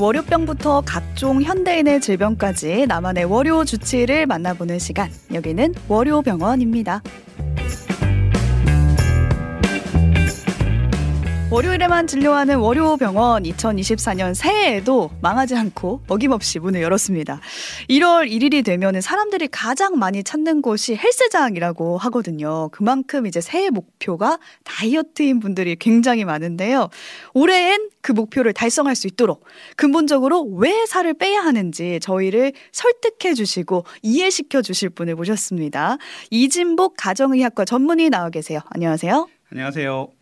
월요병부터 각종 현대인의 질병까지 나만의 월요 주치를 만나보는 시간. 여기는 월요병원입니다. 월요일에만 진료하는 월요병원 2024년 새해에도 망하지 않고 어김없이 문을 열었습니다. 1월 1일이 되면 사람들이 가장 많이 찾는 곳이 헬스장이라고 하거든요. 그만큼 이제 새해 목표가 다이어트인 분들이 굉장히 많은데요. 올해엔 그 목표를 달성할 수 있도록 근본적으로 왜 살을 빼야 하는지 저희를 설득해 주시고 이해시켜 주실 분을 모셨습니다. 이진복 가정의학과 전문의 나와 계세요. 안녕하세요. 안녕하세요.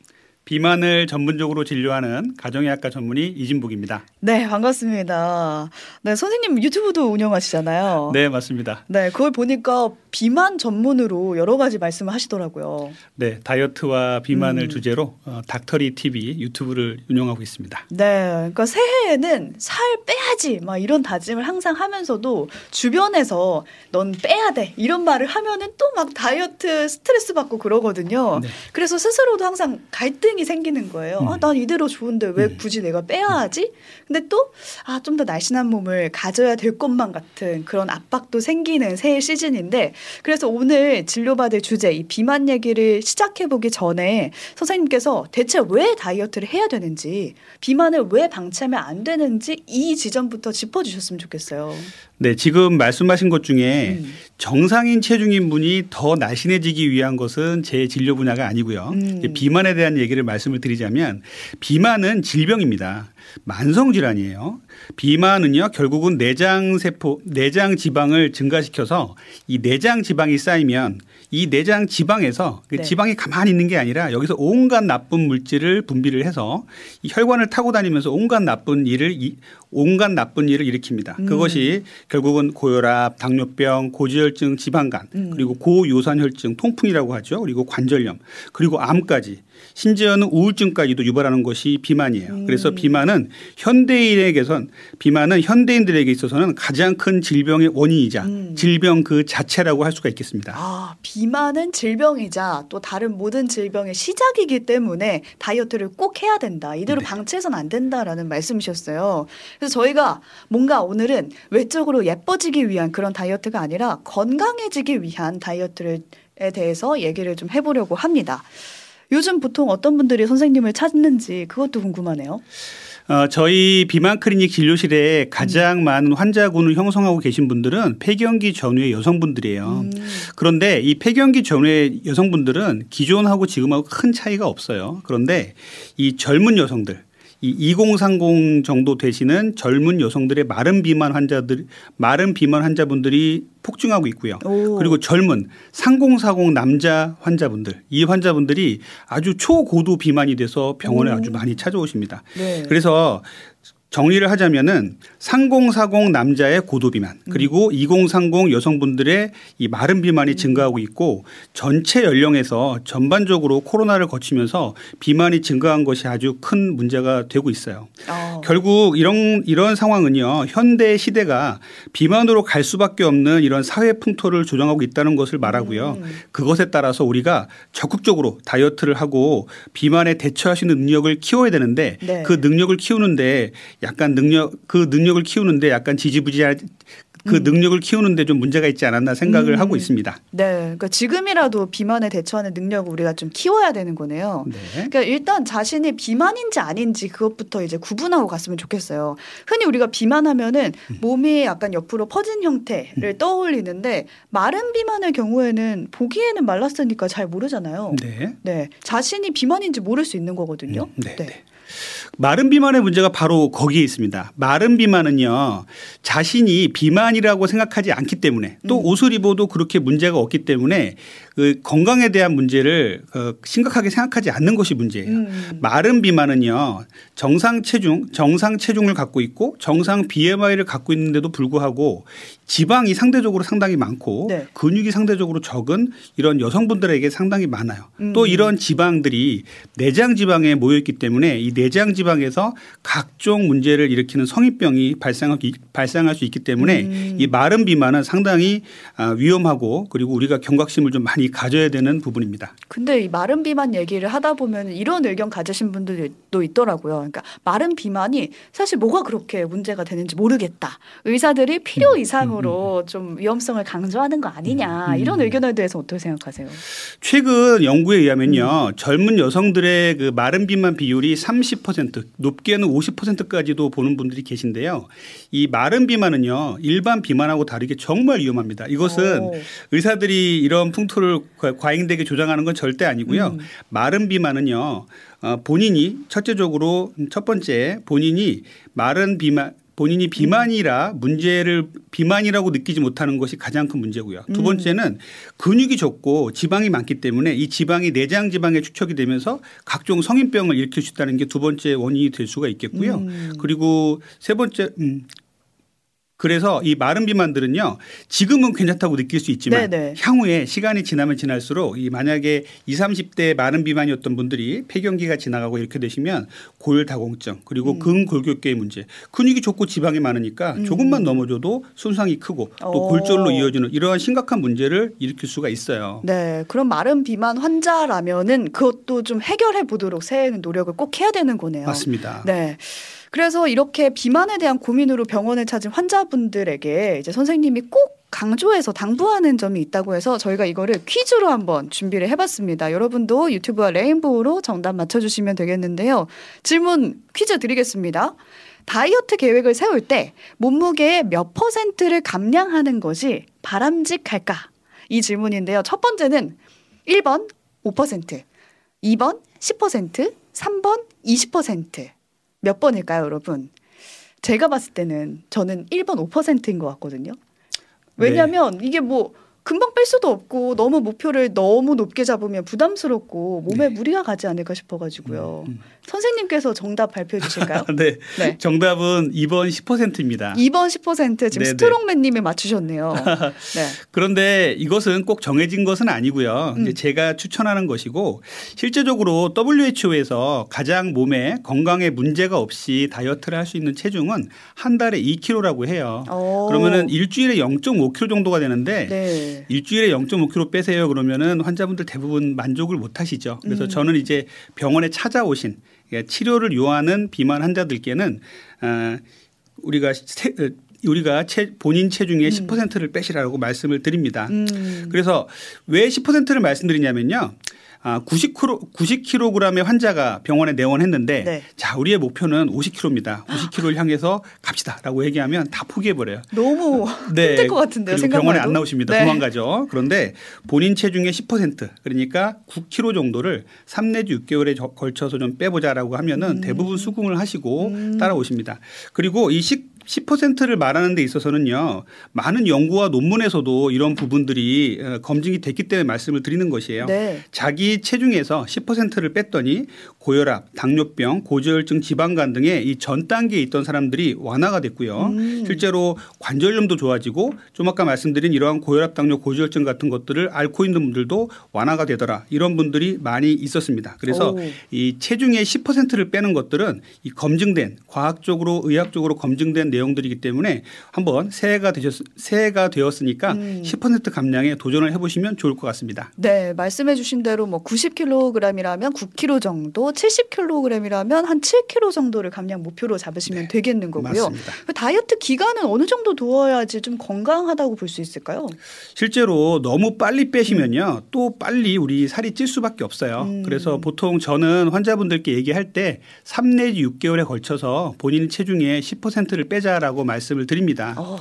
비만을 전문적으로 진료하는 가정의학과 전문의 이진복입니다. 네, 반갑습니다. 네, 선생님 유튜브도 운영하시잖아요. 네, 맞습니다. 네, 그걸 보니까 비만 전문으로 여러 가지 말씀을 하시더라고요. 네, 다이어트와 비만을 음. 주제로 어, 닥터리 TV 유튜브를 운영하고 있습니다. 네, 그러니까 새해에는 살 빼야지 막 이런 다짐을 항상 하면서도 주변에서 넌 빼야 돼 이런 말을 하면은 또 막 다이어트 스트레스 받고 그러거든요. 네. 그래서 스스로도 항상 갈등 갈등이 생기는 거예요. 음. 아, 난 이대로 좋은데 왜 음. 굳이 내가 빼야 하지? 근데 또, 아, 좀 더 날씬한 몸을 가져야 될 것만 같은 그런 압박도 생기는 새해 시즌인데, 그래서 오늘 진료받을 주제, 이 비만 얘기를 시작해보기 전에 선생님께서 대체 왜 다이어트를 해야 되는지, 비만을 왜 방치하면 안 되는지 이 지점부터 짚어주셨으면 좋겠어요. 네, 지금 말씀하신 것 중에 음. 정상인 체중인 분이 더 날씬해지기 위한 것은 제 진료 분야가 아니고요. 음. 비만에 대한 얘기를 말씀을 드리자면 비만은 질병입니다. 만성 질환이에요. 비만은요 결국은 내장 세포, 내장 지방을 증가시켜서 이 내장 지방이 쌓이면 이 내장 지방에서 그 네. 지방이 가만히 있는 게 아니라 여기서 온갖 나쁜 물질을 분비를 해서 이 혈관을 타고 다니면서 온갖 나쁜 일을 온갖 나쁜 일을 일으킵니다. 음. 그것이 결국은 고혈압, 당뇨병, 고지혈증, 지방간, 음. 그리고 고요산혈증, 통풍이라고 하죠. 그리고 관절염, 그리고 암까지 심지어는 우울증까지도 유발하는 것이 비만이에요. 음. 그래서 비만은 현대인에게선 비만은 현대인들에게 있어서는 가장 큰 질병의 원인이자 음. 질병 그 자체라고 할 수가 있겠습니다. 아, 비만은 질병이자 또 다른 모든 질병의 시작이기 때문에 다이어트를 꼭 해야 된다. 이대로 네. 방치해서는 안 된다라는 말씀이셨어요. 그래서 저희가 뭔가 오늘은 외적으로 예뻐지기 위한 그런 다이어트가 아니라 건강해지기 위한 다이어트를 에 대해서 얘기를 좀 해보려고 합니다. 요즘 보통 어떤 분들이 선생님을 찾는지 그것도 궁금하네요. 어, 저희 비만 클리닉 진료실에 가장 음. 많은 환자군을 형성하고 계신 분들은 폐경기 전후의 여성분들이에요. 음. 그런데 이 폐경기 전후의 여성분들은 기존하고 지금하고 큰 차이가 없어요. 그런데 이 젊은 여성들 이 2030 정도 되시는 젊은 여성들의 마른 비만 환자들 마른 비만 환자분들이 폭증하고 있고요. 오. 그리고 젊은 3040 남자 환자분들 이 환자분들이 아주 초고도 비만이 돼서 병원에 오. 아주 많이 찾아오십니다. 네. 그래서 정리를 하자면은 3040 남자의 고도 비만 그리고 2030 여성분들의 이 마른 비만이 증가하고 있고 전체 연령에서 전반적으로 코로나를 거치면서 비만이 증가한 것이 아주 큰 문제가 되고 있어요. 어. 결국 이런 이런 상황은요. 현대 시대가 비만으로 갈 수밖에 없는 이런 사회 풍토를 조정하고 있다는 것을 말하고요. 음. 그것에 따라서 우리가 적극적으로 다이어트를 하고 비만에 대처할 수 있는 능력을 키워야 되는데 네. 그 능력을 키우는데 약간 능력 그 능력을 키우는데 약간 지지부지할 그 음. 능력을 키우는데 좀 문제가 있지 않았나 생각을 음. 하고 있습니다. 네, 그러니까 지금이라도 비만에 대처하는 능력을 우리가 좀 키워야 되는 거네요. 네. 그러니까 일단 자신이 비만인지 아닌지 그것부터 이제 구분하고 갔으면 좋겠어요. 흔히 우리가 비만하면은 음. 몸이 약간 옆으로 퍼진 형태를 음. 떠올리는데 마른 비만의 경우에는 보기에는 말랐으니까 잘 모르잖아요. 네. 네, 자신이 비만인지 모를 수 있는 거거든요. 음. 네. 네. 마른 비만의 문제가 바로 거기에 있습니다. 마른 비만은요, 자신이 비만이라고 생각하지 않기 때문에 또 음. 옷을 입어도 그렇게 문제가 없기 때문에 그 건강에 대한 문제를 그 심각하게 생각하지 않는 것이 문제예요. 음. 마른 비만은요, 정상 체중, 정상 체중을 갖고 있고 정상 BMI를 갖고 있는데도 불구하고 지방이 상대적으로 상당히 많고 네. 근육이 상대적으로 적은 이런 여성분들에게 상당히 많아요. 음. 또 이런 지방들이 내장 지방에 모여 있기 때문에 이 내장 지방에서 각종 문제를 일으키는 성인병이 발생할 수 있기 때문에 음. 이 마른 비만은 상당히 아, 위험하고 그리고 우리가 경각심을 좀 많이 이 가져야 되는 부분입니다. 근데 이 마른 비만 얘기를 하다 보면 이런 의견 가지신 분들도 있더라고요. 그러니까 마른 비만이 사실 뭐가 그렇게 문제가 되는지 모르겠다. 의사들이 필요 음, 이상으로 음, 음. 좀 위험성을 강조하는 거 아니냐 이런 의견에 대해서 어떻게 생각하세요? 최근 연구에 의하면요, 젊은 여성들의 그 마른 비만 비율이 30% 높게는 50%까지도 보는 분들이 계신데요. 이 마른 비만은요 일반 비만하고 다르게 정말 위험합니다. 이것은 오. 의사들이 이런 풍토를 과잉되게 조장하는 건 절대 아니고요. 음. 마른 비만은요 어, 본인이 첫째적으로 첫 번째 본인이 마른 비만 본인이 비만이라 문제를 비만이라고 느끼지 못하는 것이 가장 큰 문제고요. 두 음. 번째는 근육이 적고 지방이 많기 때문에 이 지방이 내장 지방에 축적이 되면서 각종 성인병을 일으킬 수 있다는 게 두 번째 원인이 될 수가 있겠고요. 음. 그리고 세 번째 음, 그래서 이 마른 비만들은요 지금은 괜찮다고 느낄 수 있지만 네네. 향후에 시간이 지나면 지날수록 이 만약에 20, 30대 마른 비만이었던 분들이 폐경기가 지나가고 이렇게 되시면 고혈다공증 그리고 음. 근골격계의 문제 근육이 좋고 지방이 많으니까 음. 조금만 넘어져도 손상이 크고 또 오. 골절로 이어지는 이러한 심각한 문제를 일으킬 수가 있어요. 네. 그럼 마른 비만 환자라면은 그것도 좀 해결해 보도록 새해에는 노력을 꼭 해야 되는 거네요. 맞습니다. 네. 그래서 이렇게 비만에 대한 고민으로 병원을 찾은 환자분들에게 이제 선생님이 꼭 강조해서 당부하는 점이 있다고 해서 저희가 이거를 퀴즈로 한번 준비를 해봤습니다. 여러분도 유튜브와 레인보우로 정답 맞춰주시면 되겠는데요. 질문 퀴즈 드리겠습니다. 다이어트 계획을 세울 때 몸무게의 몇 퍼센트를 감량하는 것이 바람직할까? 이 질문인데요. 첫 번째는 1번 5%, 2번 10%, 3번 20%. 몇 번일까요, 여러분? 제가 봤을 때는 저는 1번 5%인 것 같거든요. 왜냐하면 네. 이게 뭐 금방 뺄 수도 없고 너무 목표를 너무 높게 잡으면 부담스럽고 몸에 네. 무리가 가지 않을까 싶어가지고요. 음, 음. 선생님께서 정답 발표해 주실까요? 네. 네. 정답은 2번 10%입니다. 2번 10% 지금 스트롱맨님이 맞추셨네요. 네. 그런데 이것은 꼭 정해진 것은 아니고요. 음. 제가 추천하는 것이고 실제적으로 WHO에서 가장 몸에 건강에 문제가 없이 다이어트를 할 수 있는 체중은 한 달에 2kg라고 해요. 오. 그러면은 일주일에 0.5kg 정도가 되는데 네. 일주일에 0.5kg 빼세요 그러면은 환자분들 대부분 만족을 못 하시죠. 그래서 음. 저는 이제 병원에 찾아오신 그러니까 치료를 요하는 비만 환자들께는 어, 우리가 세, 어, 우리가 체, 본인 체중의 음. 10%를 빼시라고 말씀을 드립니다. 음. 그래서 왜 10%를 말씀드리냐면요. 아, 90kg 90kg의 환자가 병원에 내원했는데 네. 자 우리의 목표는 50kg입니다. 50kg를 향해서 갑시다라고 얘기하면 다 포기해 버려요. 너무 네. 힘들 것 같은데요. 그리고 병원에 안 나오십니다. 네. 도망가죠. 그런데 본인 체중의 10% 그러니까 9kg 정도를 3 내지 6개월에 걸쳐서 좀 빼보자라고 하면은 음. 대부분 수긍을 하시고 음. 따라오십니다. 그리고 이 식, 10%를 말하는 데 있어서는요. 많은 연구와 논문에서도 이런 부분들이 어, 검증이 됐기 때문에 말씀을 드리는 것이에요. 네. 자기 체중에서 10%를 뺐더니 고혈압, 당뇨병, 고지혈증, 지방간 등의 이 전 단계에 있던 사람들이 완화가 됐고요. 음. 실제로 관절염도 좋아지고 좀 아까 말씀드린 이러한 고혈압, 당뇨, 고지혈증 같은 것들을 앓고 있는 분들도 완화가 되더라. 이런 분들이 많이 있었습니다. 그래서 오. 이 체중의 10%를 빼는 것들은 이 검증된 과학적으로 의학적으로 검증된 내용들이기 때문에 한번 새해가 되셨 새해가 되었으니까 음. 10% 감량에 도전을 해보시면 좋을 것 같습니다. 네, 말씀해주신 대로 뭐 90kg이라면 9kg 정도, 70kg이라면 한 7kg 정도를 감량 목표로 잡으시면 네, 되겠는 거고요. 맞습니다. 그 다이어트 기간은 어느 정도 두어야지 좀 건강하다고 볼 수 있을까요? 실제로 너무 빨리 빼시면요, 음. 또 빨리 우리 살이 찔 수밖에 없어요. 음. 그래서 보통 저는 환자분들께 얘기할 때 3 내지 6개월에 걸쳐서 본인 체중의 10%를 빼자. 하자라고 말씀을 드립니다. 어.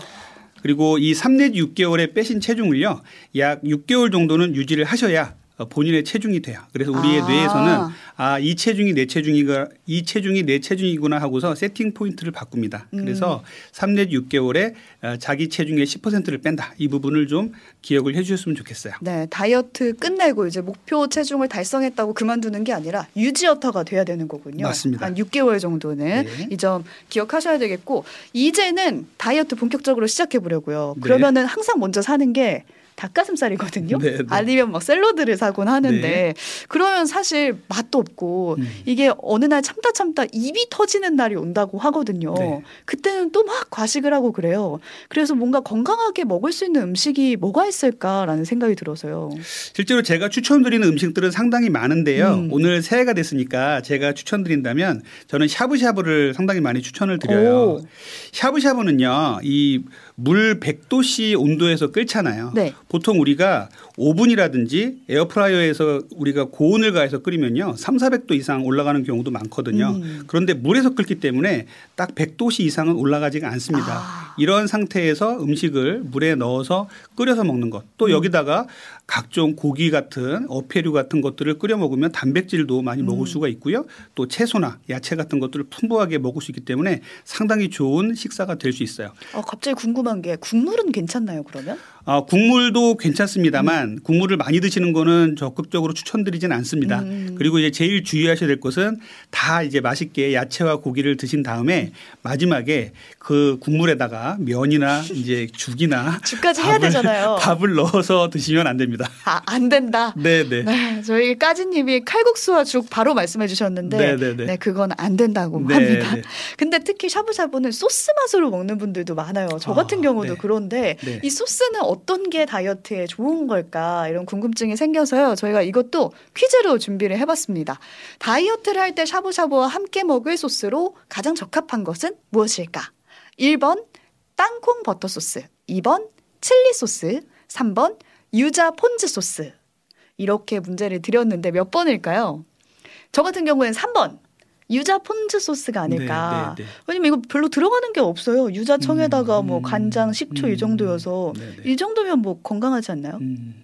그리고 이 3 내지 6개월에 빼신 체중을요. 약 6개월 정도는 유지를 하셔야 어, 본인의 체중이 돼요. 그래서 우리의 아. 뇌에서는 아, 이 체중이 내 체중이가 이 체중이 내 체중이구나 하고서 세팅 포인트를 바꿉니다. 그래서 음. 3 내지 6개월에 어, 자기 체중의 10%를 뺀다. 이 부분을 좀 기억을 해 주셨으면 좋겠어요. 네, 다이어트 끝내고 이제 목표 체중을 달성했다고 그만두는 게 아니라 유지어터가 돼야 되는 거군요. 맞습니다. 한 6개월 정도는 네. 이점 기억하셔야 되겠고 이제는 다이어트 본격적으로 시작해 보려고요. 네. 그러면은 항상 먼저 사는 게 닭가슴살이거든요. 네, 네. 아니면 막 샐러드를 사곤 하는데 네. 그러면 사실 맛도 없고 음. 이게 어느 날 참다 참다 입이 터지는 날이 온다고 하거든요. 네. 그때는 또 막 과식을 하고 그래요. 그래서 뭔가 건강하게 먹을 수 있는 음식이 뭐가 있을까라는 생각이 들어서요. 실제로 제가 추천드리는 음식들은 상당히 많은데요. 음. 오늘 새해가 됐으니까 제가 추천드린다면 저는 샤브샤브를 상당히 많이 추천을 드려요. 오. 샤브샤브는요. 이 물 100도씨 온도에서 끓잖아요. 네. 보통 우리가 오븐이라든지 에어프라이어에서 우리가 고온을 가해서 끓이면요. 3, 400도 이상 올라가는 경우도 많거든요. 음. 그런데 물에서 끓기 때문에 딱 100도씨 이상은 올라가지가 않습니다. 아. 이런 상태에서 음식을 물에 넣어서 끓여서 먹는 것. 또 음. 여기다가 각종 고기 같은 어패류 같은 것들을 끓여 먹으면 단백질도 많이 먹을 음. 수가 있고요. 또 채소나 야채 같은 것들을 풍부하게 먹을 수 있기 때문에 상당히 좋은 식사가 될 수 있어요. 어, 갑자기 궁금 한 게 국물은 괜찮나요, 그러면? 어, 국물도 괜찮습니다만 음. 국물을 많이 드시는 거는 적극적으로 추천드리지는 않습니다. 음. 그리고 이제 제일 주의하셔야 될 것은 다 이제 맛있게 야채와 고기를 드신 다음에 마지막에 그 국물에다가 면이나 이제 죽이나 죽까지 해야 되잖아요. 밥을 넣어서 드시면 안 됩니다. 아, 안 된다. 네, 네. 네 저희 까지님이 칼국수와 죽 바로 말씀해 주셨는데 네, 네, 네. 네 그건 안 된다고 네, 합니다. 네. 근데 특히 샤브샤브는 소스 맛으로 먹는 분들도 많아요. 저 같은 아, 경우도 네. 그런데 이 소스는 어떤 게 다이어트에 좋은 걸까 이런 궁금증이 생겨서요. 저희가 이것도 퀴즈로 준비를 해봤습니다. 다이어트를 할 때 샤브샤브와 함께 먹을 소스로 가장 적합한 것은 무엇일까? 1번 땅콩 버터 소스, 2번 칠리 소스, 3번 유자 폰즈 소스. 이렇게 문제를 드렸는데 몇 번일까요? 저 같은 경우에는 3번 유자 폰즈 소스가 아닐까. 네, 네, 네. 왜냐면 이거 별로 들어가는 게 없어요. 유자청에다가 음, 뭐 간장, 식초 음, 이 정도여서 네, 네. 이 정도면 뭐 건강하지 않나요? 음.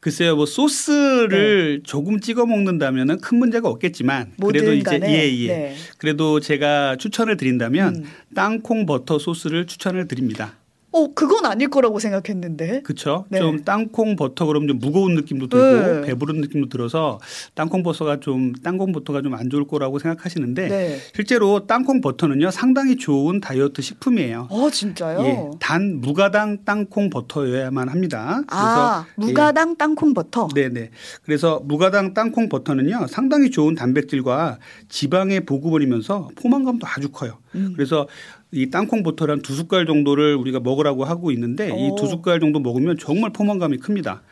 글쎄요, 뭐 소스를 네. 조금 찍어 먹는다면은 큰 문제가 없겠지만 그래도 이제 예 예. 네. 그래도 제가 추천을 드린다면 음. 땅콩 버터 소스를 추천을 드립니다. 어, 그건 아닐 거라고 생각했는데. 그렇죠. 네. 좀 땅콩 버터 그럼 좀 무거운 느낌도 들고 네. 배부른 느낌도 들어서 땅콩 버터가 좀 땅콩 버터가 좀 안 좋을 거라고 생각하시는데 네. 실제로 땅콩 버터는요 상당히 좋은 다이어트 식품이에요. 어, 진짜요? 예, 단 무가당 땅콩 버터여야만 합니다. 아, 그래서 무가당 예. 땅콩 버터. 네, 네. 그래서 무가당 땅콩 버터는요 상당히 좋은 단백질과 지방의 공급원이면서 포만감도 아주 커요. 음. 그래서 이 땅콩 버터를 한두 숟갈 정도를 우리가 먹으라고 하고 있는데 이 두 숟갈 정도 먹으면 정말 포만감이 큽니다.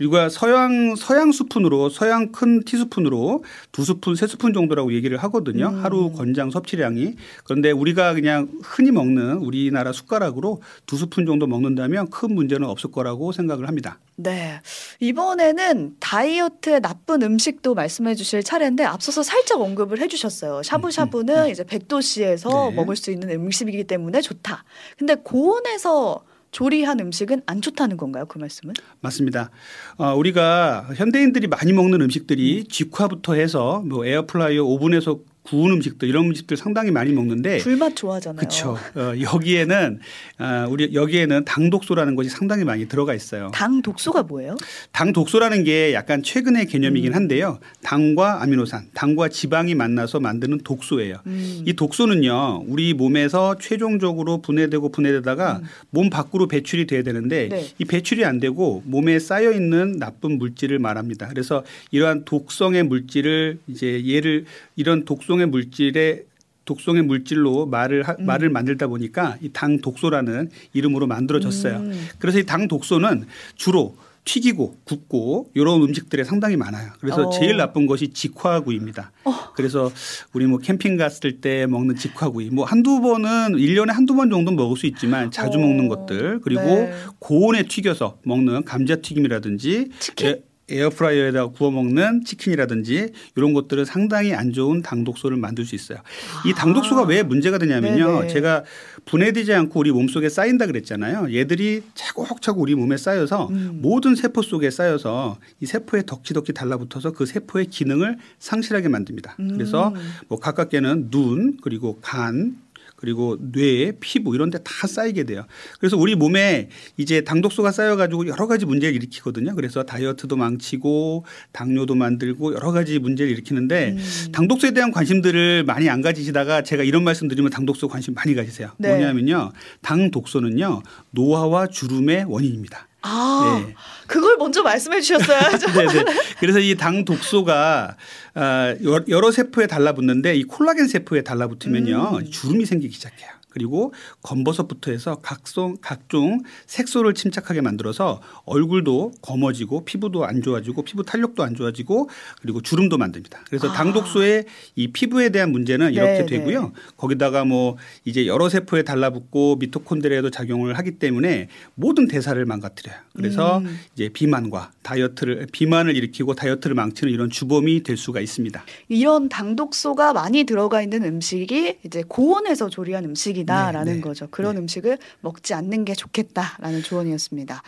그리고 서양 서양 스푼으로 서양 큰 티스푼으로 두 스푼 세 스푼 정도라고 얘기를 하거든요. 음. 하루 권장 섭취량이 그런데 우리가 그냥 흔히 먹는 우리나라 숟가락으로 두 스푼 정도 먹는다면 큰 문제는 없을 거라고 생각을 합니다. 네. 이번에는 다이어트에 나쁜 음식도 말씀해 주실 차례인데 앞서서 살짝 언급을 해 주셨어요. 샤브샤브는 음, 음, 음. 이제 100도씨에서 네. 먹을 수 있는 음식이기 때문에 좋다. 근데 고온에서 조리한 음식은 안 좋다는 건가요? 그 말씀은? 맞습니다. 어, 우리가 현대인들이 많이 먹는 음식들이 음. 직화부터 해서 뭐 에어프라이어 오븐에서 구운 음식들 이런 음식들 상당히 많이 먹는데 불맛 좋아하잖아요. 그렇죠. 어, 여기에는 어, 우리 여기에는 당 독소라는 것이 상당히 많이 들어가 있어요. 당 독소가 뭐예요? 당 독소라는 게 약간 최근의 개념이긴 음. 한데요. 당과 아미노산, 당과 지방이 만나서 만드는 독소예요. 음. 이 독소는요, 우리 몸에서 최종적으로 분해되고 분해되다가 음. 몸 밖으로 배출이 돼야 되는데 네. 이 배출이 안 되고 몸에 쌓여 있는 나쁜 물질을 말합니다. 그래서 이러한 독성의 물질을 이제 얘를 이런 독성의 독성의 물질에 독성의 물질로 말을 하, 음. 말을 만들다 보니까 이 당 독소라는 이름으로 만들어졌어요. 음. 그래서 이 당 독소는 주로 튀기고 굽고 이런 음식들에 상당히 많아요. 그래서 어. 제일 나쁜 것이 직화구이입니다. 어. 그래서 우리 뭐 캠핑 갔을 때 먹는 직화구이 뭐 한두 번은 1년에 한두 번 정도 먹을 수 있지만 자주 어. 먹는 것들 그리고 네. 고온에 튀겨서 먹는 감자튀김이라든지 치킨? 예, 에어프라이어에다 구워 먹는 치킨이라든지 이런 것들은 상당히 안 좋은 당독소를 만들 수 있어요. 이 당독소가 왜 문제가 되냐면요. 네네. 제가 분해되지 않고 우리 몸속에 쌓인다 그랬잖아요. 얘들이 차곡차곡 우리 몸에 쌓여서 음. 모든 세포 속에 쌓여서 이 세포에 덕지덕지 달라붙어서 그 세포의 기능을 상실하게 만듭니다. 그래서 음. 뭐 가깝게는 눈 그리고 간 그리고 뇌, 피부 이런 데 다 쌓이게 돼요. 그래서 우리 몸에 이제 당독소가 쌓여 가지고 여러 가지 문제를 일으키거든요. 그래서 다이어트도 망치고 당뇨도 만들고 여러 가지 문제를 일으키는데 음. 당독소에 대한 관심들을 많이 안 가지시다가 제가 이런 말씀 드리면 당독소 관심 많이 가지세요. 네. 뭐냐면요. 당독소는요. 노화와 주름의 원인입니다. 아, 네. 그걸 먼저 말씀해 주셨어야죠. 네네. 그래서 이 당 독소가 아, 여러 세포에 달라붙는데 이 콜라겐 세포에 달라붙으면요 음. 주름이 생기기 시작해요. 그리고 검버섯부터 해서 각종 각종 색소를 침착하게 만들어서 얼굴도 검어지고 피부도 안 좋아지고 피부 탄력도 안 좋아지고 그리고 주름도 만듭니다. 그래서 아. 당독소의 이 피부에 대한 문제는 이렇게 네, 되고요. 네. 거기다가 뭐 이제 여러 세포에 달라붙고 미토콘드리아도 작용을 하기 때문에 모든 대사를 망가뜨려요. 그래서 음. 이제 비만과 다이어트를 비만을 일으키고 다이어트를 망치는 이런 주범이 될 수가 있습니다. 이런 당독소가 많이 들어가 있는 음식이 이제 고온에서 조리한 음식이 음식이다라는 네, 네. 거죠. 그런 네. 음식을 먹지 않는 게 좋겠다라는 조언이었습니다.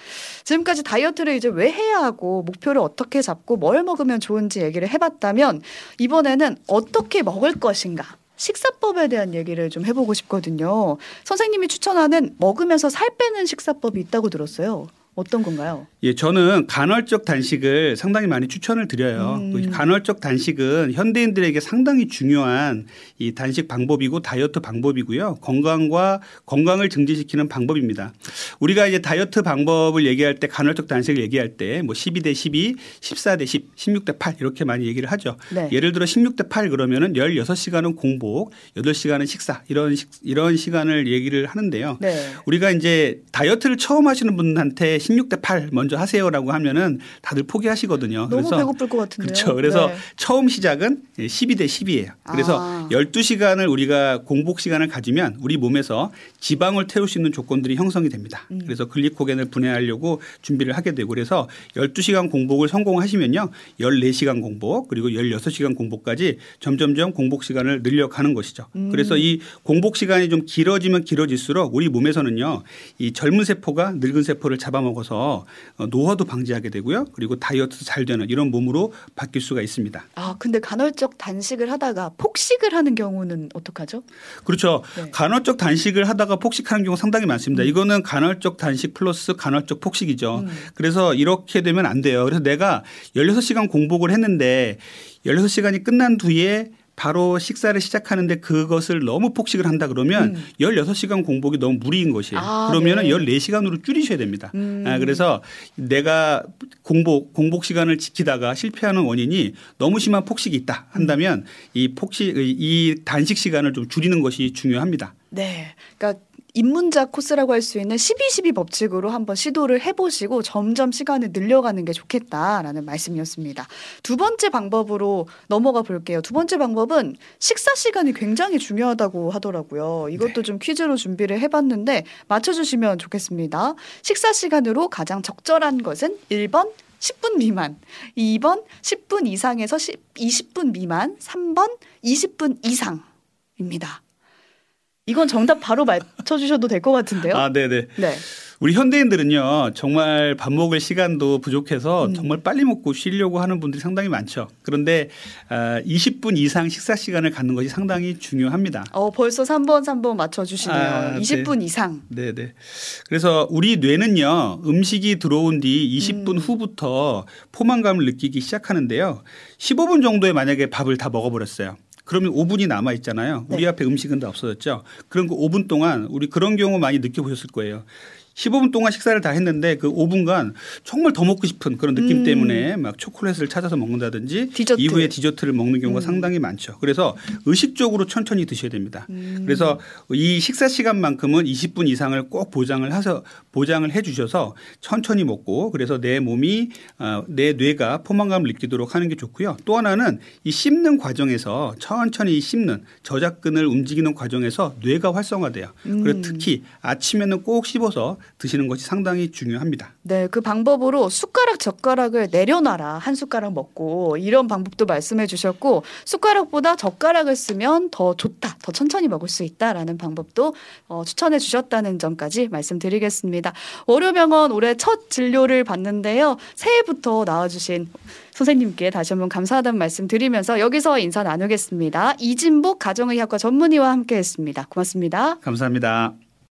지금까지 다이어트를 이제 왜 해야 하고 목표를 어떻게 잡고 뭘 먹으면 좋은지 얘기를 해봤다면 이번에는 어떻게 먹을 것인가 식사법에 대한 얘기를 좀 해보고 싶거든요. 선생님이 추천하는 먹으면서 살 빼는 식사법이 있다고 들었어요. 어떤 건가요? 예, 저는 간헐적 단식을 상당히 많이 추천을 드려요. 음. 간헐적 단식은 현대인들에게 상당히 중요한 이 단식 방법이고 다이어트 방법이고요. 건강과 건강을 증진시키는 방법입니다. 우리가 이제 다이어트 방법을 얘기할 때 간헐적 단식을 얘기할 때 뭐 12대 12, 14대 10, 16대 8 이렇게 많이 얘기를 하죠. 네. 예를 들어 16대 8 그러면은 16시간은 공복, 8시간은 식사 이런 식, 이런 시간을 얘기를 하는데요. 네. 우리가 이제 다이어트를 처음 하시는 분한테 16대 8 먼저 하세요라고 하면은 다들 포기하시거든요. 너무 그래서 배고플 것 같은데요. 그렇죠. 그래서 네. 처음 시작은 12대 10이에요. 그래서 아. 12시간을 우리가 공복 시간을 가지면 우리 몸에서 지방을 태울 수 있는 조건들이 형성이 됩니다. 음. 그래서 글리코겐을 분해하려고 준비를 하게 되고 그래서 12시간 공복을 성공하시면요. 14시간 공복 그리고 16시간 공복까지 점점점 공복 시간을 늘려가는 것이죠. 음. 그래서 이 공복 시간이 좀 길어지면 길어질수록 우리 몸에서는요. 이 젊은 세포가 늙은 세포를 잡아먹 어서 노화도 방지하게 되고요. 그리고 다이어트도 잘 되는 이런 몸으로 바뀔 수가 있습니다. 아, 근데 간헐적 단식을 하다가 폭식을 하는 경우는 어떡하죠? 그렇죠. 네. 간헐적 단식을 하다가 폭식하는 경우 상당히 많습니다. 음. 이거는 간헐적 단식 플러스 간헐적 폭식이죠. 음. 그래서 이렇게 되면 안 돼요. 그래서 내가 16시간 공복을 했는데 16시간이 끝난 뒤에 바로 식사를 시작하는데 그것을 너무 폭식을 한다 그러면 음. 16시간 공복이 너무 무리인 것이에요. 아, 그러면은 네. 14시간으로 줄이셔야 됩니다. 음. 아, 그래서 내가 공복 공복 시간을 지키다가 실패하는 원인이 너무 심한 폭식이 있다 한다면 이 폭식 이 단식 시간을 좀 줄이는 것이 중요합니다. 네. 그러니까 입문자 코스라고 할 수 있는 12-12 법칙으로 한번 시도를 해보시고 점점 시간을 늘려가는 게 좋겠다라는 말씀이었습니다. 두 번째 방법으로 넘어가 볼게요. 두 번째 방법은 식사 시간이 굉장히 중요하다고 하더라고요. 이것도 네. 좀 퀴즈로 준비를 해봤는데 맞춰주시면 좋겠습니다. 식사 시간으로 가장 적절한 것은 1번 10분 미만, 2번 10분 이상에서 10, 20분 미만, 3번 20분 이상입니다. 이건 정답 바로 맞춰주셔도 될 것 같은데요. 아, 네네. 네. 우리 현대인들은요 정말 밥 먹을 시간도 부족해서 음. 정말 빨리 먹고 쉬려고 하는 분들이 상당히 많죠. 그런데 20분 아, 이상 식사 시간을 갖는 것이 상당히 중요합니다. 어 벌써 3번 3번 맞춰주시네요. 아, 20분 네. 이상. 네네. 그래서 우리 뇌는요 음식이 들어온 뒤 20분 음. 후부터 포만감을 느끼기 시작하는데요. 15분 정도에 만약에 밥을 다 먹어버렸어요. 그러면 5분이 남아 있잖아요. 우리 네. 앞에 음식은 다 없어졌죠. 그런 그 5분 동안 우리 그런 경우 많이 느껴보셨을 거예요. 15분 동안 식사를 다 했는데 그 5분간 정말 더 먹고 싶은 그런 느낌 음. 때문에 막 초콜릿을 찾아서 먹는다든지 디저트. 이후에 디저트를 먹는 경우가 음. 상당히 많죠. 그래서 의식적으로 천천히 드셔야 됩니다. 음. 그래서 이 식사 시간만큼은 20분 이상을 꼭 보장을 해서 보장을 해 주셔서 천천히 먹고 그래서 내 몸이 어, 내 뇌가 포만감을 느끼도록 하는 게 좋고요. 또 하나는 이 씹는 과정에서 천천히 씹는 저작근을 움직이는 과정에서 뇌가 활성화돼요. 그래서 음. 특히 아침에는 꼭 씹어서 드시는 것이 상당히 중요합니다. 네, 그 방법으로 숟가락 젓가락을 내려놔라 한 숟가락 먹고 이런 방법도 말씀해 주셨고 숟가락보다 젓가락을 쓰면 더 좋다, 더 천천히 먹을 수 있다라는 방법도 어, 추천해 주셨다는 점까지 말씀드리겠습니다. 월요병원 올해 첫 진료를 받는데요. 새해부터 나와주신 선생님께 다시 한번 감사하다는 말씀 드리면서 여기서 인사 나누겠습니다. 이진복 가정의학과 전문의와 함께했습니다. 고맙습니다. 감사합니다.